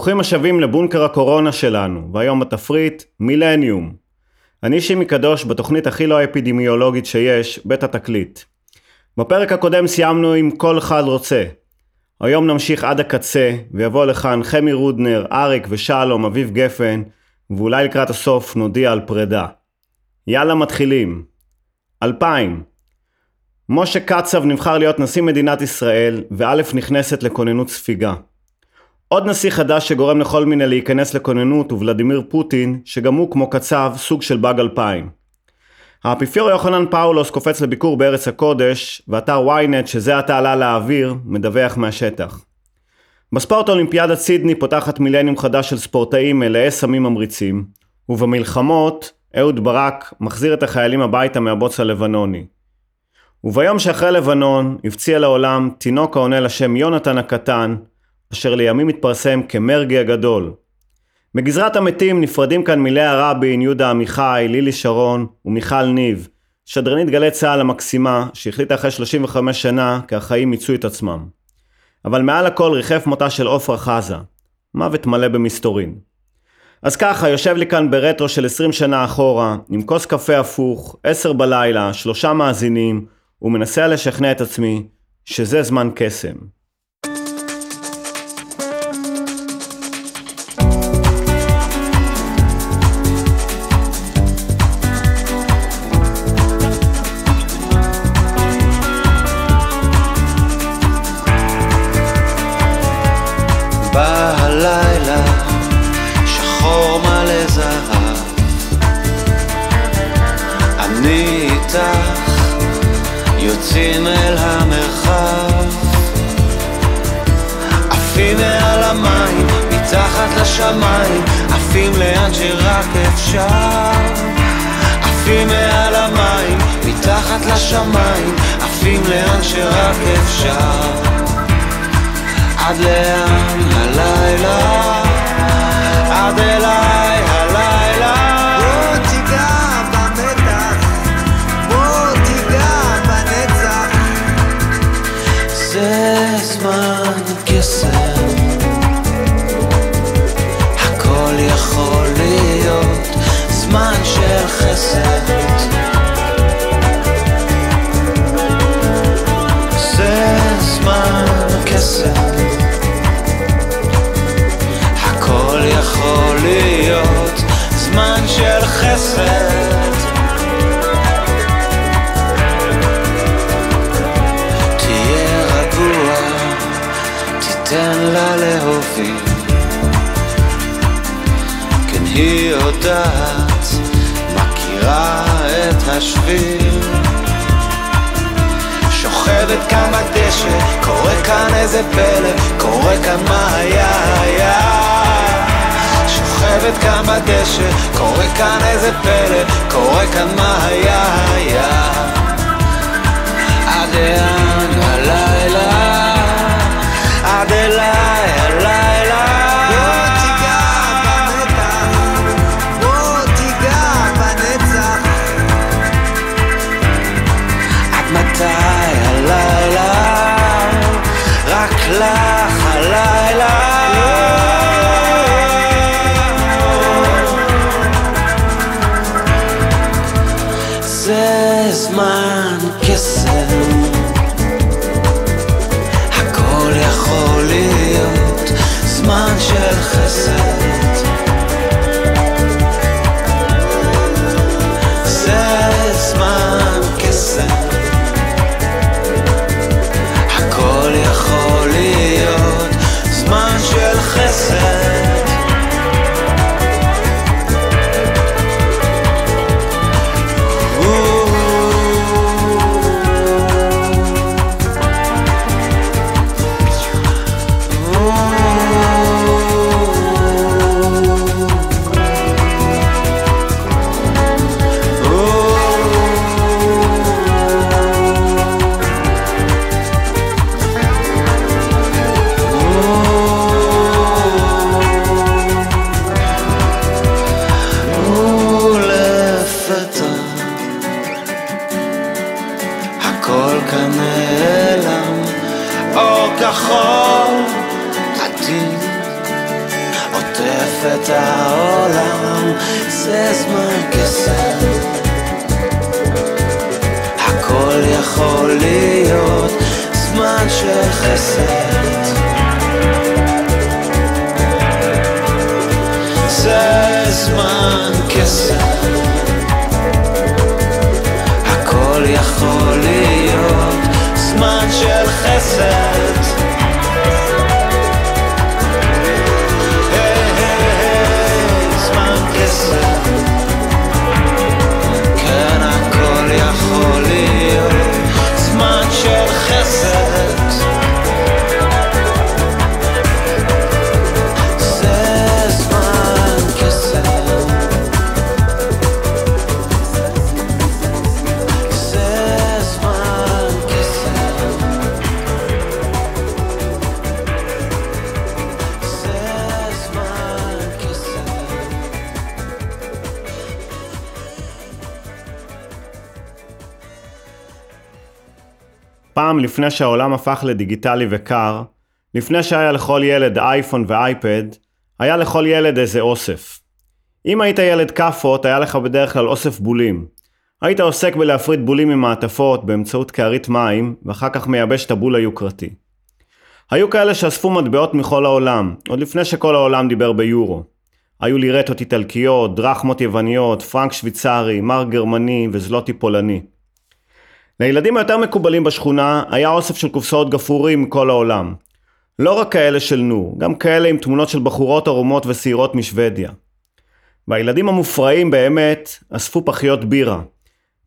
ברוכים השבים לבונקר הקורונה שלנו, והיום בתפריט מילניום. אני שימי קדוש בתוכנית הכי לא אפידמיולוגית שיש, בית התקליט. בפרק הקודם סיימנו עם כל אחד רוצה. היום נמשיך עד הקצה, ויבוא לכאן חמי רודנר, אריק ושלום, אביב גפן, ואולי לקראת הסוף נודיע על פרידה. יאללה מתחילים. 2000 משה קצב נבחר להיות נשיא מדינת ישראל, וא' נכנסת לכוננות ספיגה. עוד נשיא חדש שגורם לכל מיני להיכנס לכוננות הוא ולדימיר פוטין, שגם הוא כמו קצב סוג של באג 2000. האפיפיור יוחנן פאולוס קופץ לביקור בארץ הקודש, ואתר ynet שזה עתה עלה לאוויר, מדווח מהשטח. בספורט אולימפיאדת סידני פותחת מילניום חדש של ספורטאים מלאי סמים ממריצים, ובמלחמות, אהוד ברק מחזיר את החיילים הביתה מהבוץ הלבנוני. וביום שאחרי לבנון, הפציע לעולם תינוק העונה לשם יונתן הקטן, אשר לימים התפרסם כמרגי הגדול. בגזרת המתים נפרדים כאן מלאה רבין, יהודה עמיחי, לילי שרון ומיכל ניב, שדרנית גלי צה"ל המקסימה, שהחליטה אחרי 35 שנה כי החיים מיצו את עצמם. אבל מעל הכל ריחף מותה של עופרה חזה. מוות מלא במסתורין. אז ככה, יושב לי כאן ברטרו של 20 שנה אחורה, עם כוס קפה הפוך, 10 בלילה, שלושה מאזינים, ומנסה לשכנע את עצמי שזה זמן קסם. יוצאים אל המרחב. עפים מעל המים, מתחת לשמיים עפים לאן שרק אפשר. עפים מעל המים, מתחת לשמיים עפים לאן שרק אפשר. עד לאן הלילה? עד אליי יודעת, השביל. שוכבת כאן בדשא, קורה כאן איזה פלא, קורה כאן מה היה היה. שוכבת כאן בדשא, קורה כאן איזה פלא, קורה כאן מה היה היה. עד פעם לפני שהעולם הפך לדיגיטלי וקר, לפני שהיה לכל ילד אייפון ואייפד, היה לכל ילד איזה אוסף. אם היית ילד כאפות, היה לך בדרך כלל אוסף בולים. היית עוסק בלהפריד בולים ממעטפות באמצעות קערית מים, ואחר כך מייבש את הבול היוקרתי. היו כאלה שאספו מטבעות מכל העולם, עוד לפני שכל העולם דיבר ביורו. היו לירטות איטלקיות, דרחמות יווניות, פרנק שוויצרי, מר גרמני וזלוטי פולני. לילדים היותר מקובלים בשכונה היה אוסף של קופסאות גפרורים מכל העולם. לא רק כאלה של נור, גם כאלה עם תמונות של בחורות ערומות ושעירות משוודיה. והילדים המופרעים באמת אספו פחיות בירה.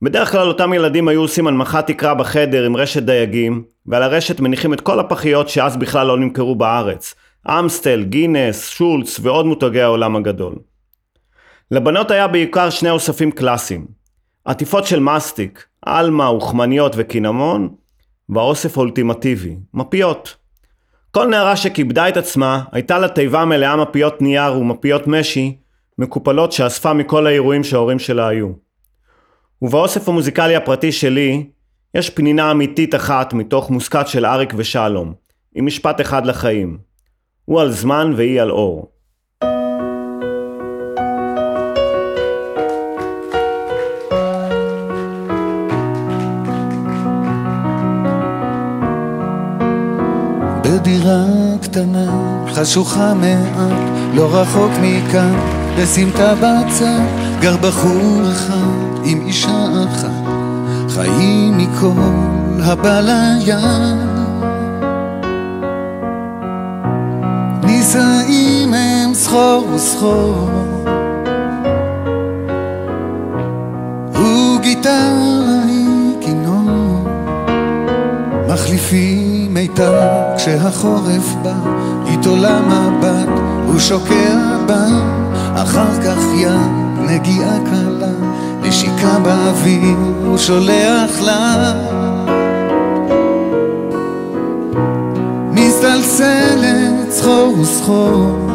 בדרך כלל אותם ילדים היו עושים הנמכת תקרה בחדר עם רשת דייגים, ועל הרשת מניחים את כל הפחיות שאז בכלל לא נמכרו בארץ. אמסטל, גינס, שולץ ועוד מותגי העולם הגדול. לבנות היה בעיקר שני אוספים קלאסיים. עטיפות של מסטיק, עלמה, אוכמניות וקינמון, והאוסף האולטימטיבי, מפיות. כל נערה שכיבדה את עצמה, הייתה לה תיבה מלאה מפיות נייר ומפיות משי, מקופלות שאספה מכל האירועים שההורים שלה היו. ובאוסף המוזיקלי הפרטי שלי, יש פנינה אמיתית אחת מתוך מוסקת של אריק ושלום, עם משפט אחד לחיים. הוא על זמן והיא על אור. בדירה קטנה, חשוכה מעט, לא רחוק מכאן, בסמטה בצד, גר בחור אחד עם אישה אחת, חיים מכל הבא ליד. נישאים הם סחור וסחור, וגיטרה היא כינור, מחליפים מיתר כשהחורף בא, איתו למבט, הוא שוקע בה, אחר כך יד, נגיעה קלה, נשיקה באוויר, הוא שולח לה. מזדלסלת סחור וסחור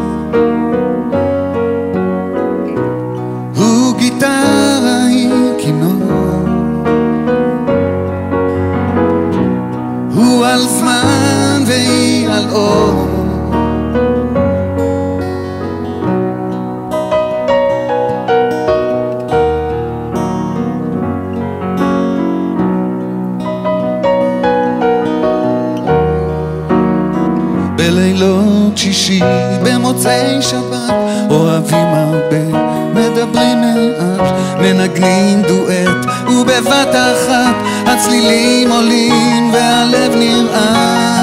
שישי במוצאי שבת אוהבים הרבה, מדברים מעט, מנגנים דואט ובבת אחת הצלילים עולים והלב נרעד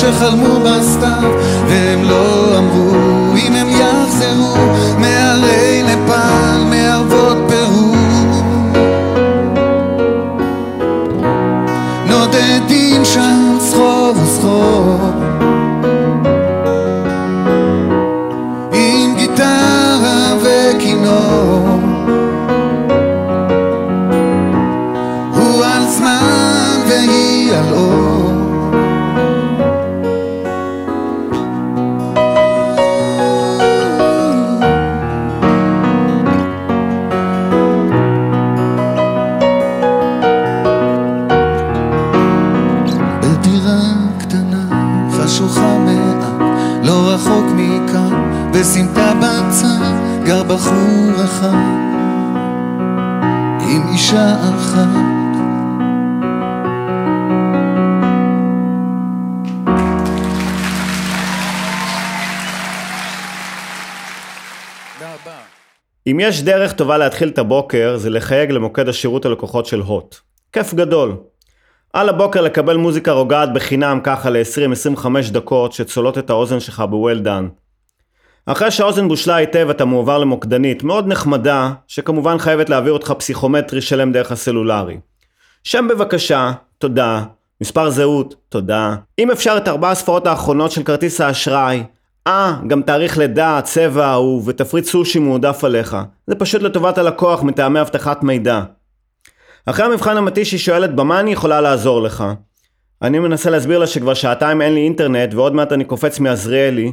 שחלמו בסתיו והם לא אמרו אישה אחת. אם יש דרך טובה להתחיל את הבוקר, זה לחייג למוקד השירות הלקוחות של הוט. כיף גדול. על הבוקר לקבל מוזיקה רוגעת בחינם ככה ל-20-25 דקות שצולות את האוזן שלך ב-well done. אחרי שהאוזן בושלה היטב אתה מועבר למוקדנית מאוד נחמדה, שכמובן חייבת להעביר אותך פסיכומטרי שלם דרך הסלולרי. שם בבקשה, תודה, מספר זהות, תודה. אם אפשר את ארבע הספרות האחרונות של כרטיס האשראי, אה, גם תאריך לידה, צבע אהוב ותפריט סושי מועדף עליך. זה פשוט לטובת הלקוח מטעמי אבטחת מידע. אחרי המבחן המתיש היא שואלת במה אני יכולה לעזור לך. אני מנסה להסביר לה שכבר שעתיים אין לי אינטרנט ועוד מעט אני קופץ מעזריאלי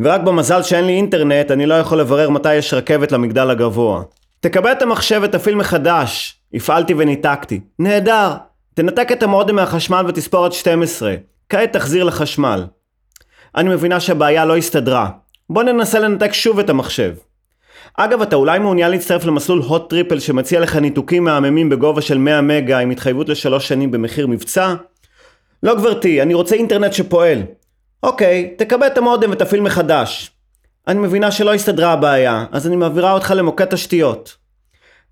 ורק במזל שאין לי אינטרנט אני לא יכול לברר מתי יש רכבת למגדל הגבוה. תכבה את המחשב ותפעיל מחדש. הפעלתי וניתקתי. נהדר. תנתק את המודם מהחשמל ותספור עד 12. כעת תחזיר לחשמל. אני מבינה שהבעיה לא הסתדרה. בוא ננסה לנתק שוב את המחשב. אגב, אתה אולי מעוניין להצטרף למסלול הוט triple שמציע לך ניתוקים מהממים בגובה של 100 מגה עם התחייבות לשלוש שנים במחיר מבצע? לא גברתי, אני רוצה אינטרנט שפועל. אוקיי, תכבה את המודם ותפעיל מחדש. אני מבינה שלא הסתדרה הבעיה, אז אני מעבירה אותך למוקד תשתיות.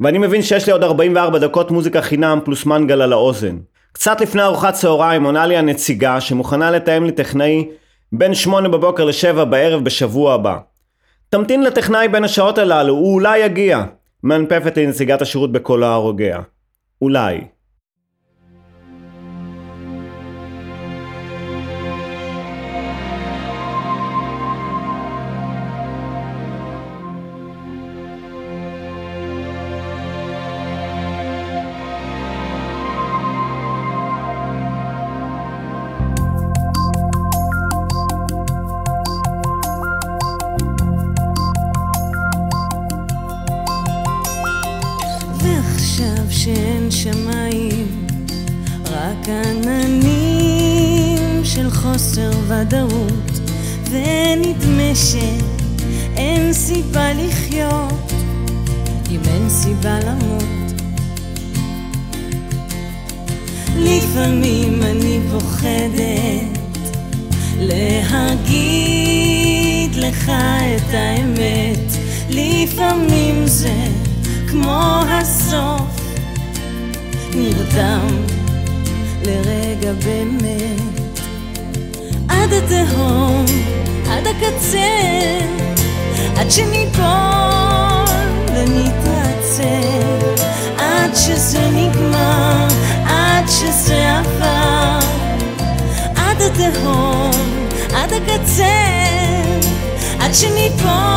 ואני מבין שיש לי עוד 44 דקות מוזיקה חינם פלוס מנגל על האוזן. קצת לפני ארוחת צהריים עונה לי הנציגה שמוכנה לתאם לי טכנאי בין 8 בבוקר ל-7 בערב בשבוע הבא. תמתין לטכנאי בין השעות הללו, הוא אולי יגיע. מנפפת לי נציגת השירות בקולה הרוגע. אולי. עד שניפול ונתרצה,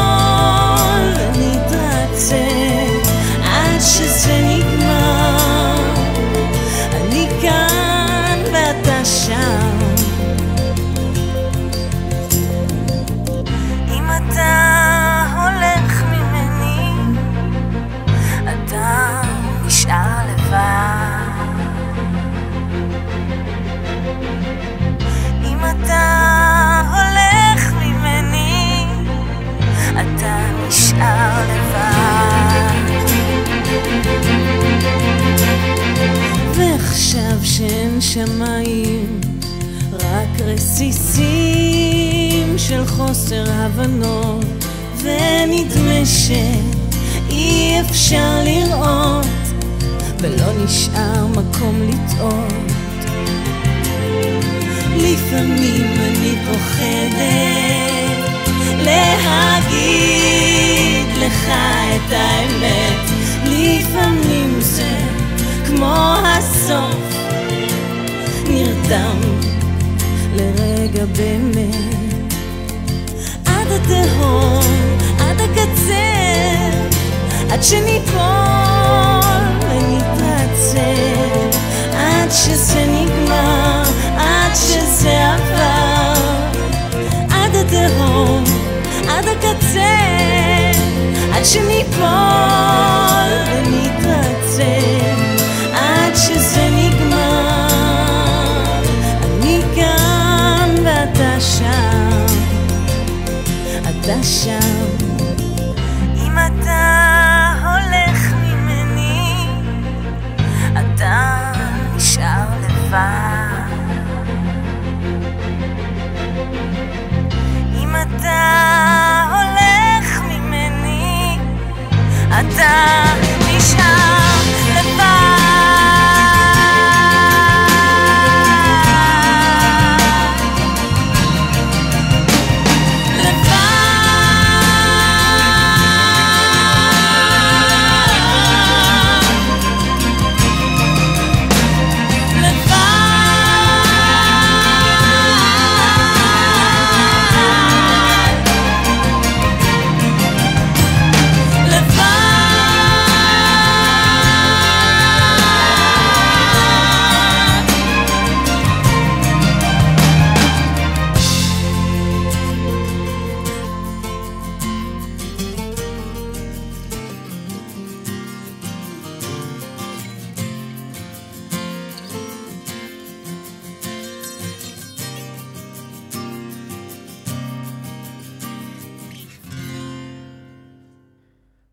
נשאר לבד. ועכשיו שאין שמיים, רק רסיסים של חוסר הבנות, ונדמה שאי אפשר לראות, ולא נשאר מקום לטעות. לפעמים אני פוחדת להגיד לך את האמת. לפעמים זה כמו הסוף. נרדם לרגע באמת. עד התהום, עד הקצה. עד שניפול ונתעצב עד שזה שניפול ונתעצב עד שזה נגמר. אני כאן ואתה שם. אתה שם אתה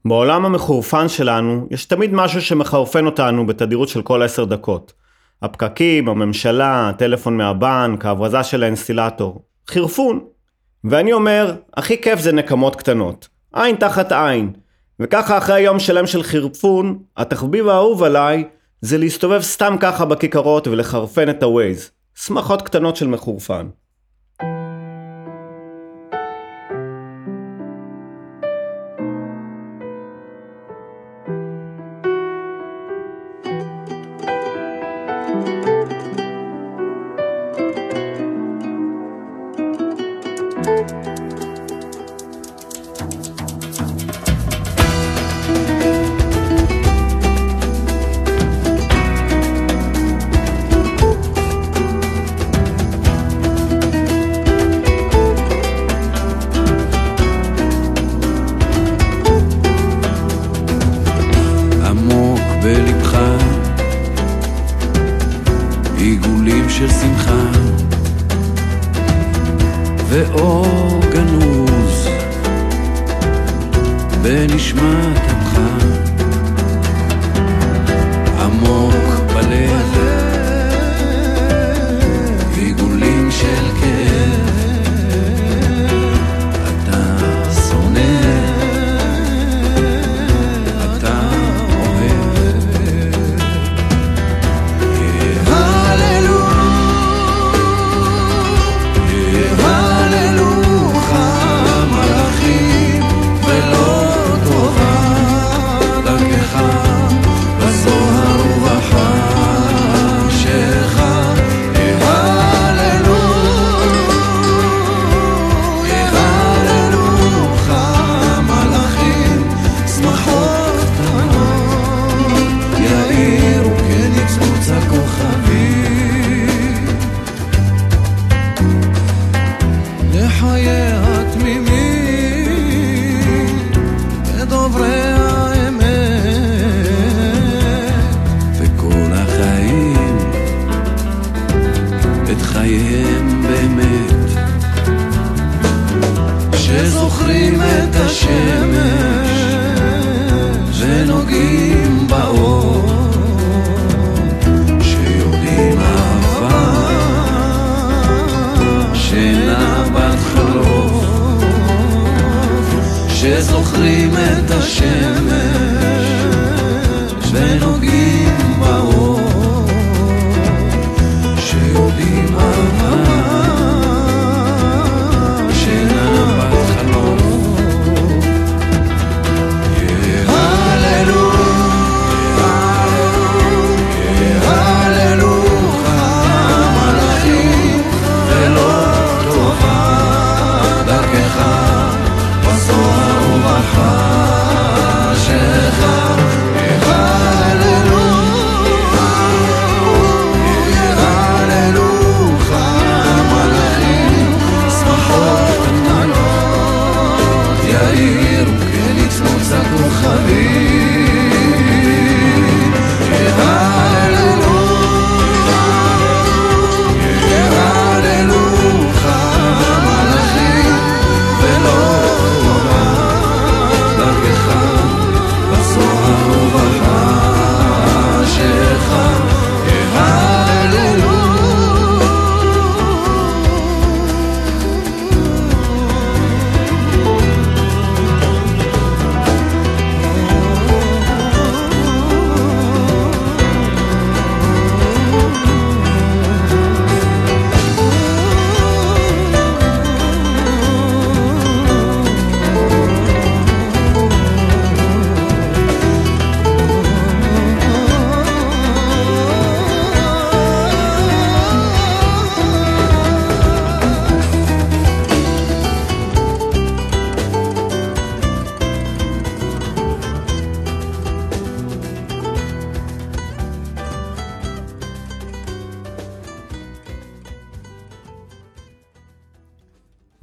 בעולם המחורפן שלנו, יש תמיד משהו שמחרפן אותנו בתדירות של כל עשר דקות. הפקקים, הממשלה, הטלפון מהבנק, ההברזה של האינסטילטור. חירפון. ואני אומר, הכי כיף זה נקמות קטנות. עין תחת עין. וככה אחרי יום שלם של חירפון, התחביב האהוב עליי זה להסתובב סתם ככה בכיכרות ולחרפן את הווייז. שמחות קטנות של מחורפן.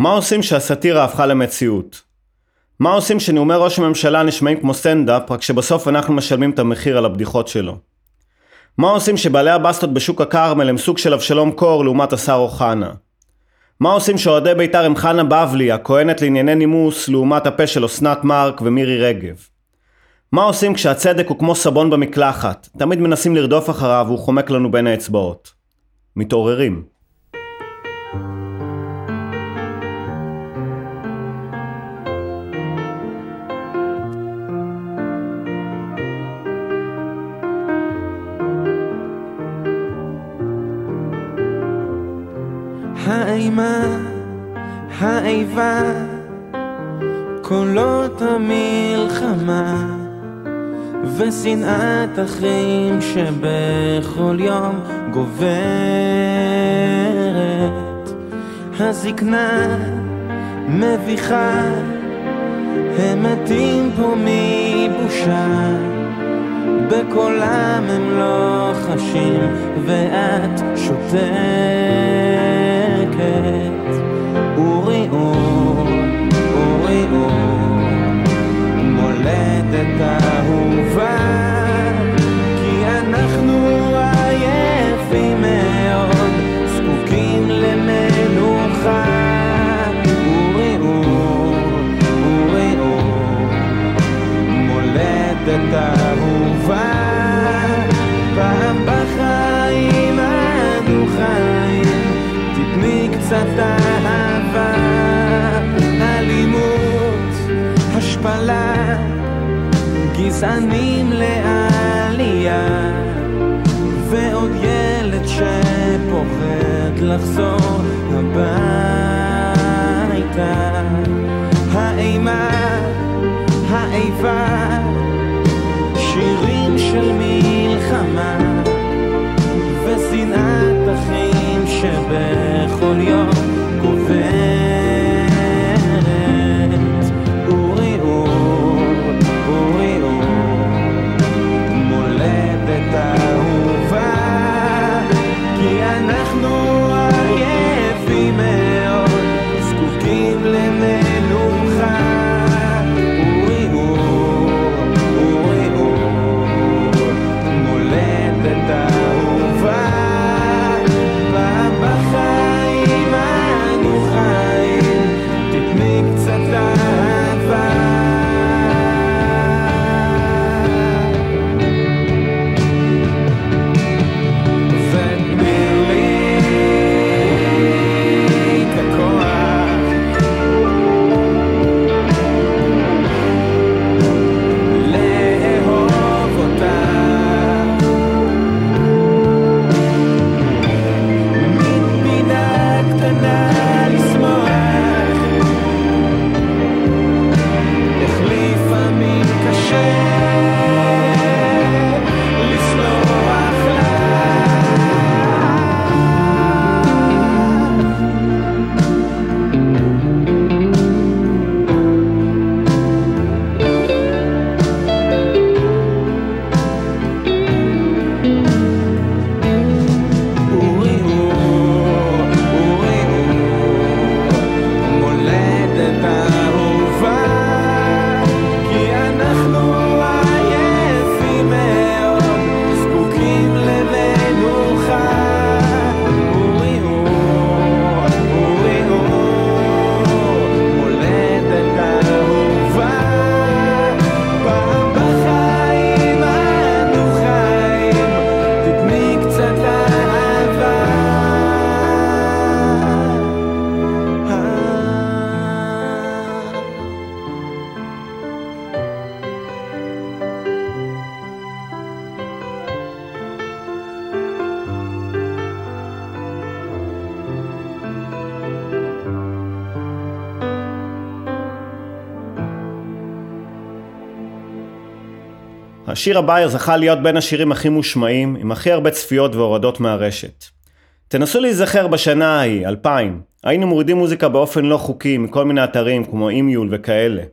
מה עושים שהסאטירה הפכה למציאות? מה עושים שנאומי ראש הממשלה נשמעים כמו סטנדאפ, רק שבסוף אנחנו משלמים את המחיר על הבדיחות שלו? מה עושים שבעלי הבסטות בשוק הכרמל הם סוג של אבשלום קור לעומת השר אוחנה? מה עושים שאוהדי בית"ר הם חנה בבלי, הכהנת לענייני נימוס, לעומת הפה של אסנת מארק ומירי רגב? מה עושים כשהצדק הוא כמו סבון במקלחת? תמיד מנסים לרדוף אחריו והוא חומק לנו בין האצבעות. מתעוררים. האימה, האיבה, קולות המלחמה ושנאת אחים שבכל יום גוברת. הזקנה מביכה הם מתים פה מבושה. בקולם הם לא חשים ואת שותקת אורי אור, אורי אור מולדת אהובה כי אנחנו עייפים מאוד זקוקים למנוחה. אורי אור, אורי אור מולדת אהובה גזענים לעלייה ועוד ילד שפוחד לחזור הביתה. האימה, האיבה שירים של מלחמה ושנאת אחים שבכל יום השיר הבא זכה להיות בין השירים הכי מושמעים, עם הכי הרבה צפיות והורדות מהרשת. תנסו להיזכר בשנה ההיא, 2000, היינו מורידים מוזיקה באופן לא חוקי מכל מיני אתרים כמו אימיול וכאלה.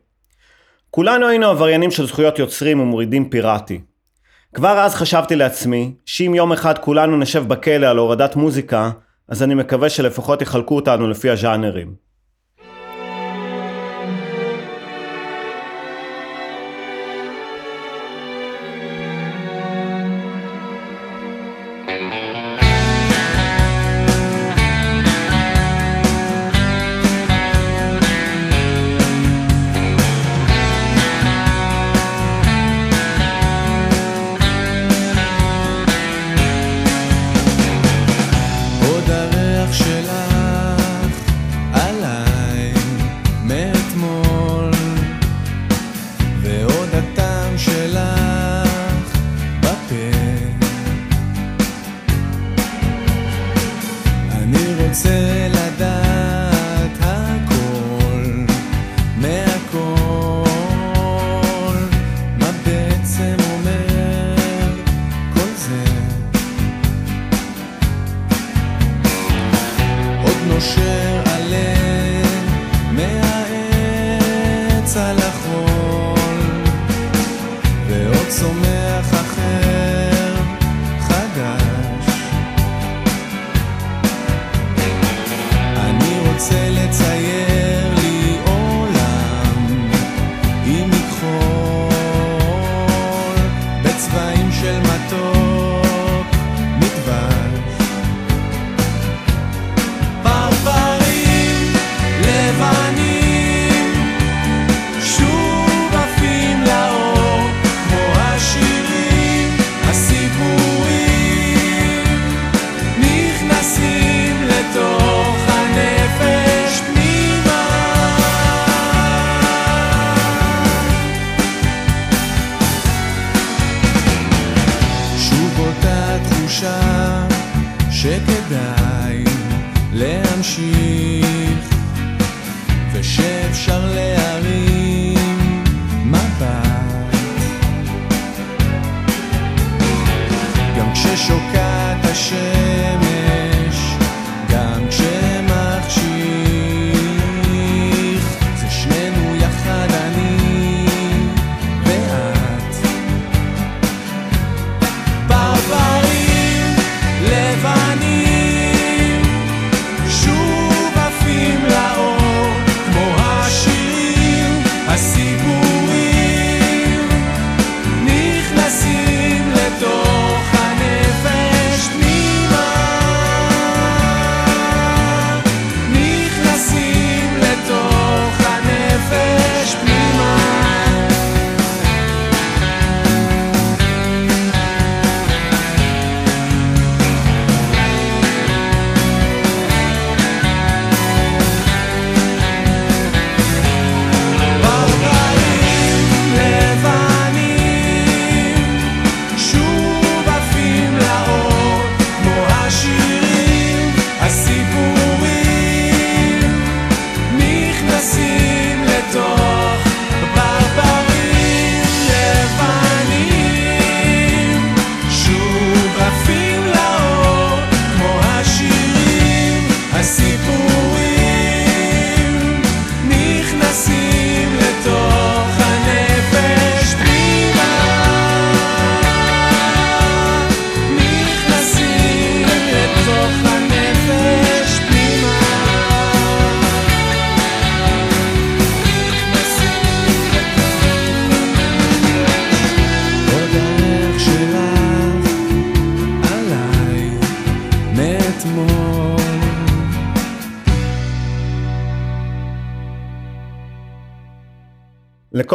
כולנו היינו עבריינים של זכויות יוצרים ומורידים פיראטי. כבר אז חשבתי לעצמי, שאם יום אחד כולנו נשב בכלא על הורדת מוזיקה, אז אני מקווה שלפחות יחלקו אותנו לפי הז'אנרים.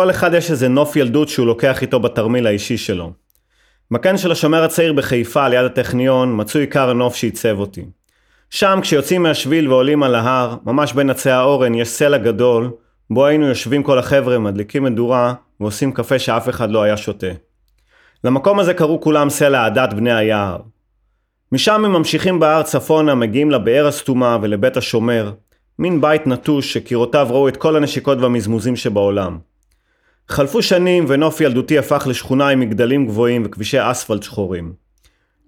לכל אחד יש איזה נוף ילדות שהוא לוקח איתו בתרמיל האישי שלו. בקן של השומר הצעיר בחיפה ליד הטכניון מצוי עיקר הנוף שעיצב אותי. שם כשיוצאים מהשביל ועולים על ההר, ממש בין עצי האורן יש סלע גדול, בו היינו יושבים כל החבר'ה, מדליקים מדורה ועושים קפה שאף אחד לא היה שותה. למקום הזה קראו כולם סלע עדת בני היער. משם הם ממשיכים בהר צפונה, מגיעים לבאר הסתומה ולבית השומר, מין בית נטוש שקירותיו ראו את כל הנשיקות והמזמוזים שבעולם. חלפו שנים ונוף ילדותי הפך לשכונה עם מגדלים גבוהים וכבישי אספלט שחורים.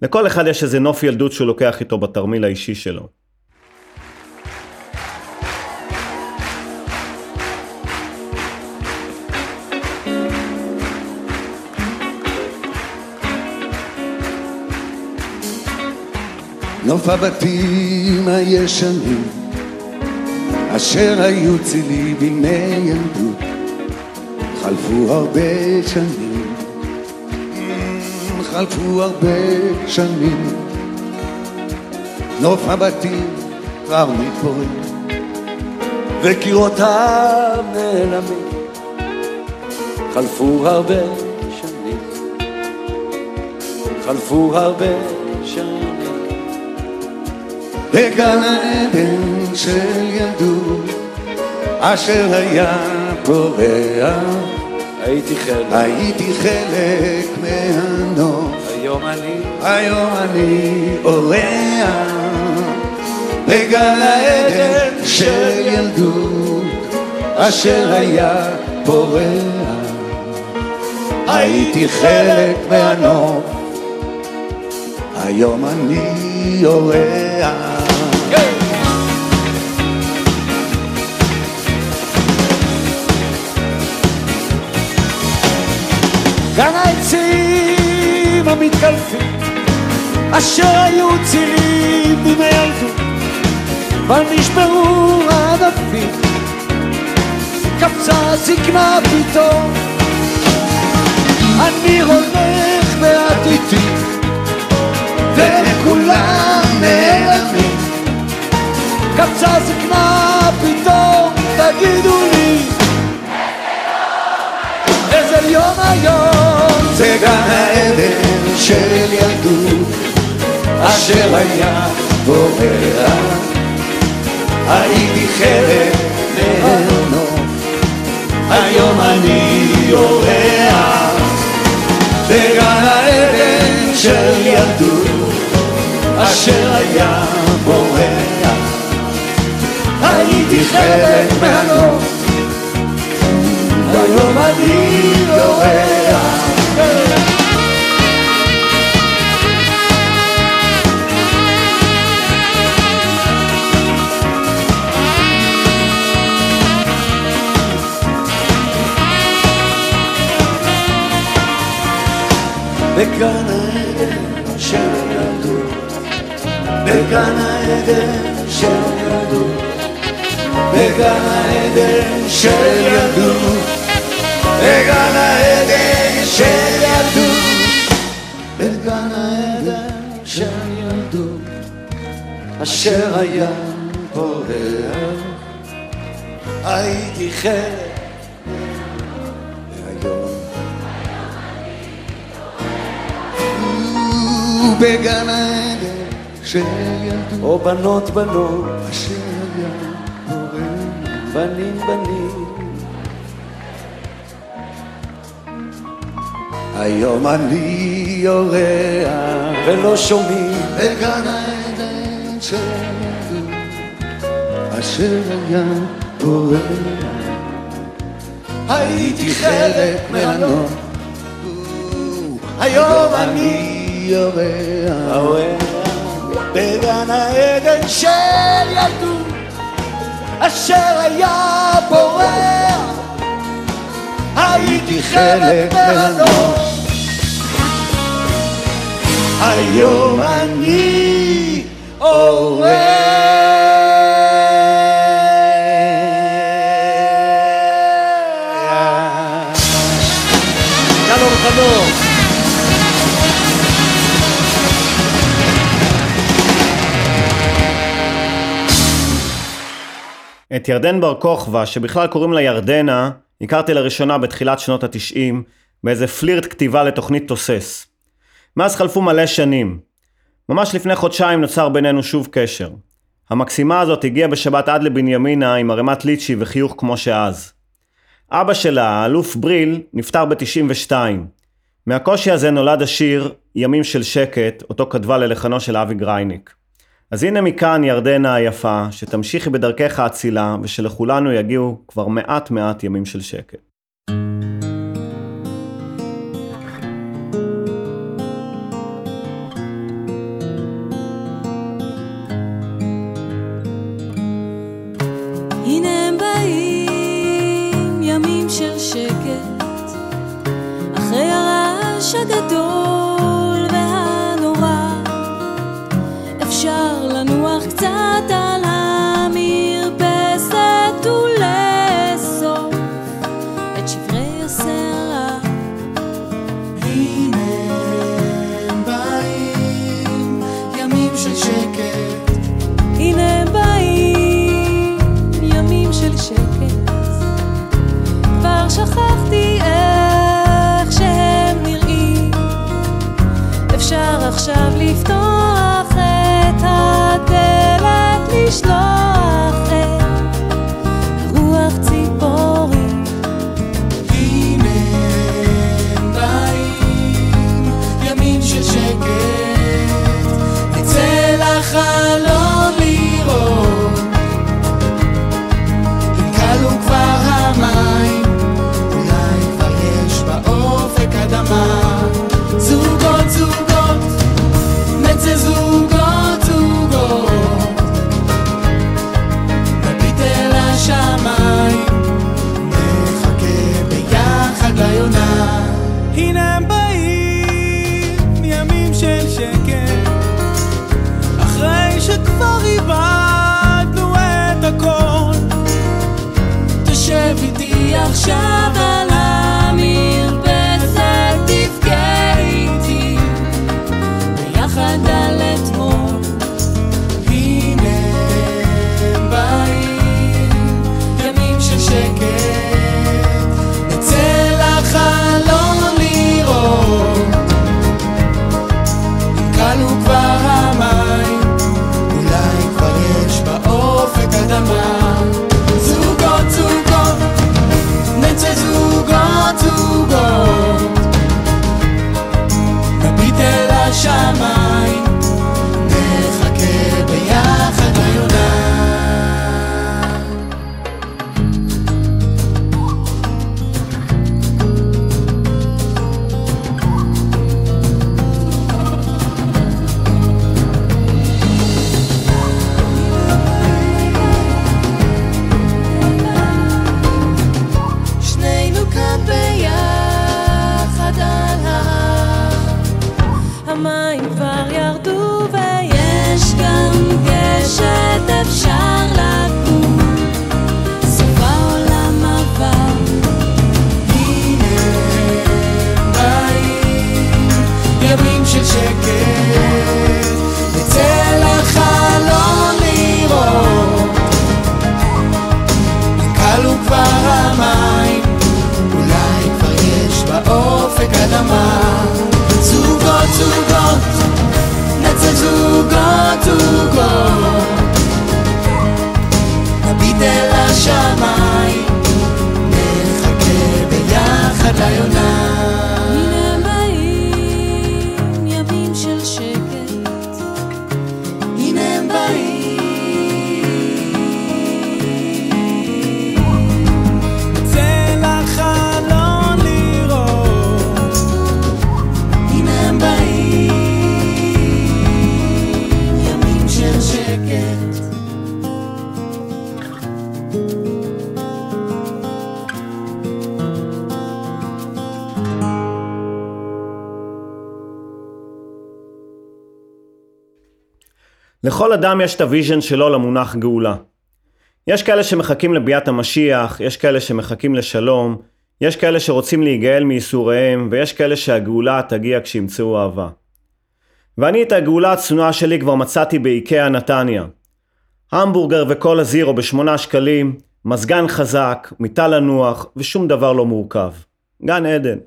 לכל אחד יש איזה נוף ילדות שהוא לוקח איתו בתרמיל האישי שלו. נוף הבתים הישנים אשר היו צילי בימי ילדות חלפו הרבה שנים. חלפו הרבה שנים. נוף הבתים כבר מתפורר וקירותיו נעלמים. חלפו הרבה שנים. חלפו הרבה שנים. בגן העדן של ילדות אשר היה פורח הייתי חלק, הייתי חלק מהנוף. היום אני היום אני אורח בגן העדן של ילדות אשר היה פורח. הייתי חלק מהנוף. היום אני אורח גן העצים המתקלפים אשר היו צירים בימי ילדות אבל נשברו הענפים קפצה זקנה פתאום. אני הולך ואת איתי וכולם נעלמים. קפצה זקנה פתאום תגידו לי איזה יום היום. זה גן העדן של ילדות אשר היה בורח. הייתי חלק ממנו היום אני אורח. בגן העדן של ילדות אשר היה בורח. הייתי חלק ממנו היום אני אורח בגן העדן של ילדות, בגן העדן של ילדות, בגן העדן של ילדות, בגן העדן של ילדות, אשר היה פורח, הייתי חלק. בגן העדן של ילדות או בנות בנות אשר היה בורא בנים בנים היום אני יורח ולא שומעים. בגן העדן של ילדות אשר היה בורא הייתי חלק ממנו היום אני יורח בגן העדן של ילדות אשר היה בורח הייתי חלק ממנו. היום אני אורח את ירדן בר כוכבא, שבכלל קוראים לה ירדנה, הכרתי לראשונה בתחילת שנות התשעים, באיזה פלירט כתיבה לתוכנית תוסס. מאז חלפו מלא שנים. ממש לפני חודשיים נוצר בינינו שוב קשר. המקסימה הזאת הגיעה בשבת עד לבנימינה עם ערימת ליצ'י וחיוך כמו שאז. אבא שלה, האלוף בריל, נפטר ב-92. מהקושי הזה נולד השיר "ימים של שקט", אותו כתבה ללחנו של אבי גרייניק. אז הנה מכאן ירדנה היפה, שתמשיכי בדרכך האצילה, ושלכולנו יגיעו כבר מעט מעט ימים של שקט. לכל אדם יש את ה vision שלו למונח גאולה. יש כאלה שמחכים לביאת המשיח, יש כאלה שמחכים לשלום, יש כאלה שרוצים להיגאל מייסוריהם, ויש כאלה שהגאולה תגיע כשימצאו אהבה. ואני את הגאולה הצנועה שלי כבר מצאתי באיקאה נתניה. המבורגר וקולה זירו בשמונה שקלים, מזגן חזק, מיטה לנוח, ושום דבר לא מורכב. גן עדן.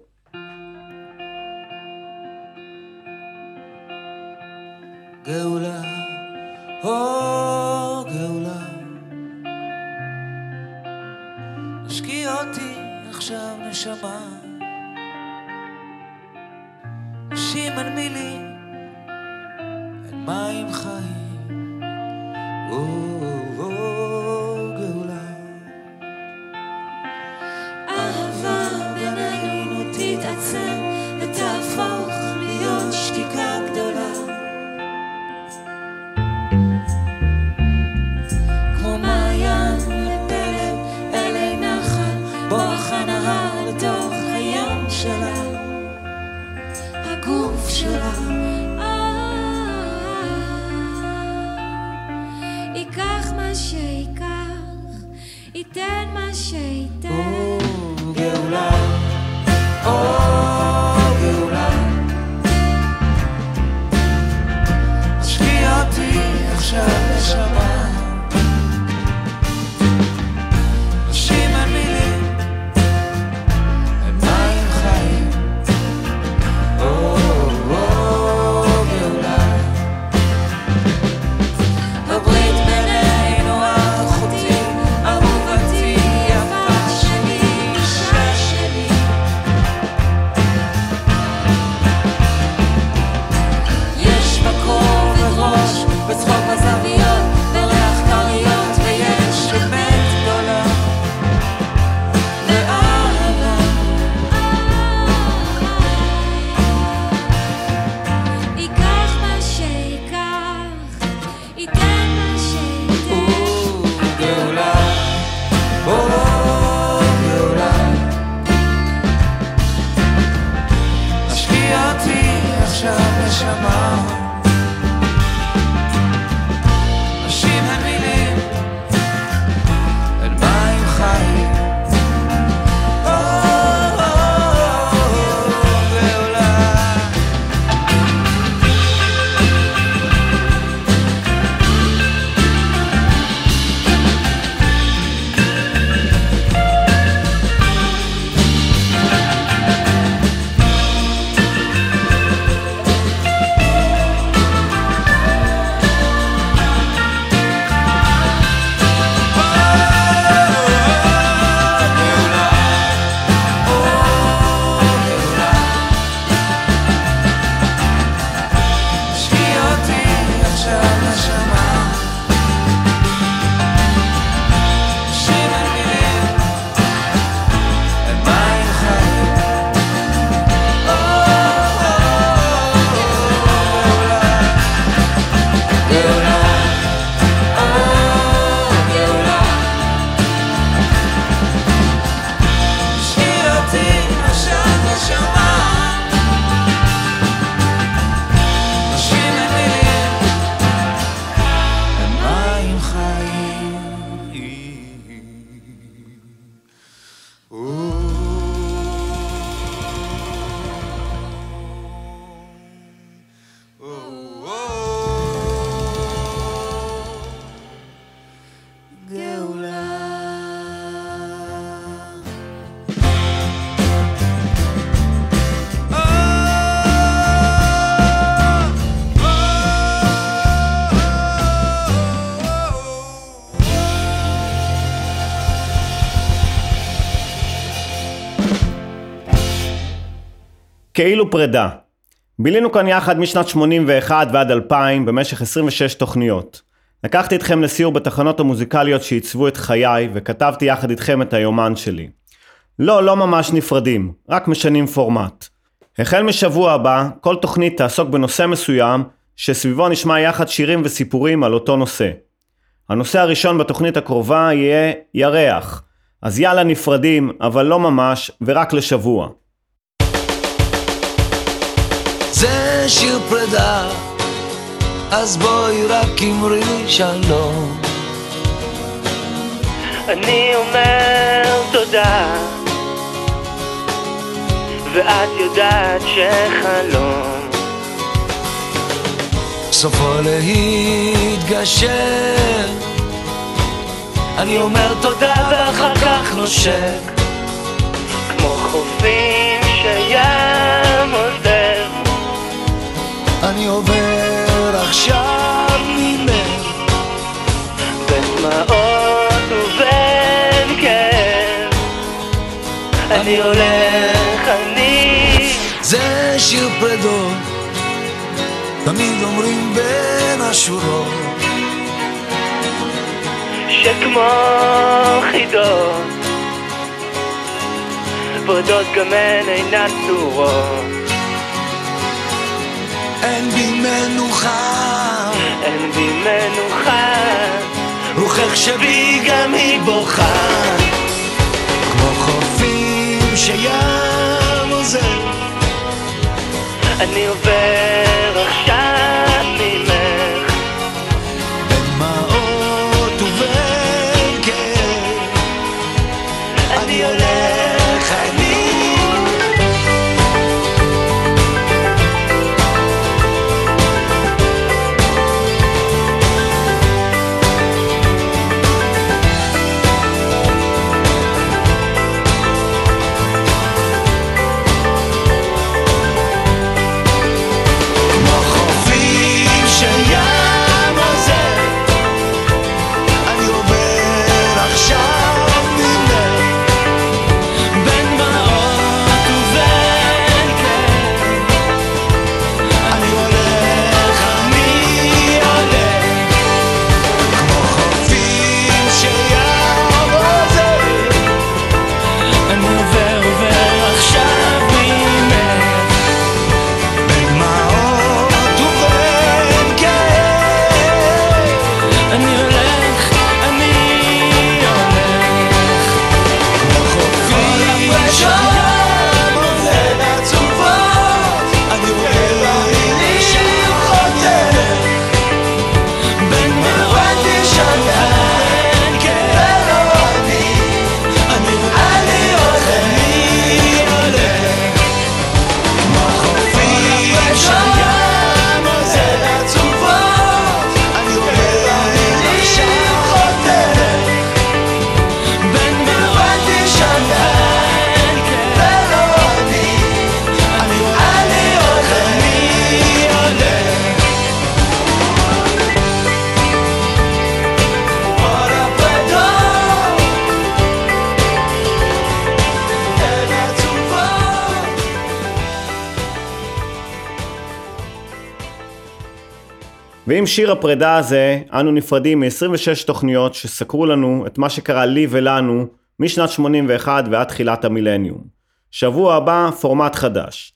כאילו פרידה. בילינו כאן יחד משנת 81 ועד 2000 במשך 26 תוכניות. לקחתי אתכם לסיור בתחנות המוזיקליות שעיצבו את חיי וכתבתי יחד איתכם את היומן שלי. לא, לא ממש נפרדים, רק משנים פורמט. החל משבוע הבא, כל תוכנית תעסוק בנושא מסוים שסביבו נשמע יחד שירים וסיפורים על אותו נושא. הנושא הראשון בתוכנית הקרובה יהיה ירח. אז יאללה נפרדים, אבל לא ממש, ורק לשבוע. זה שיר פרידה, אז בואי רק אמרי שלום. אני אומר תודה ואת יודעת שחלום סופו להתגשר. אני אומר תודה ואחר כך נושק. כמו חופים אני עובר עכשיו ממך. בין דמעות ובין כאב אני הולך, אני זה שיר פרדות, תמיד אומרים בין השורות. שכמו חידות בודות גם הן אינן צורות אין בי מנוחה, אין בי מנוחה. רוחך שבי גם היא בוכה. כמו חופים שים עוזר, אני עובר ועם שיר הפרידה הזה, אנו נפרדים מ-26 תוכניות שסקרו לנו את מה שקרה לי ולנו משנת 81 ועד תחילת המילניום. שבוע הבא, פורמט חדש.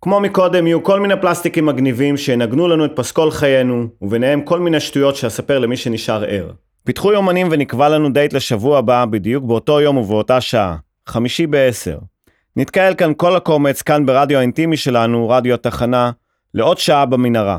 כמו מקודם, יהיו כל מיני פלסטיקים מגניבים שינגנו לנו את פסקול חיינו, וביניהם כל מיני שטויות שאספר למי שנשאר ער. פיתחו יומנים ונקבע לנו דייט לשבוע הבא, בדיוק באותו יום ובאותה שעה. חמישי בעשר. נתקהל כאן כל הקומץ, כאן ברדיו האינטימי שלנו, רדיו התחנה, לעוד שעה במנהרה.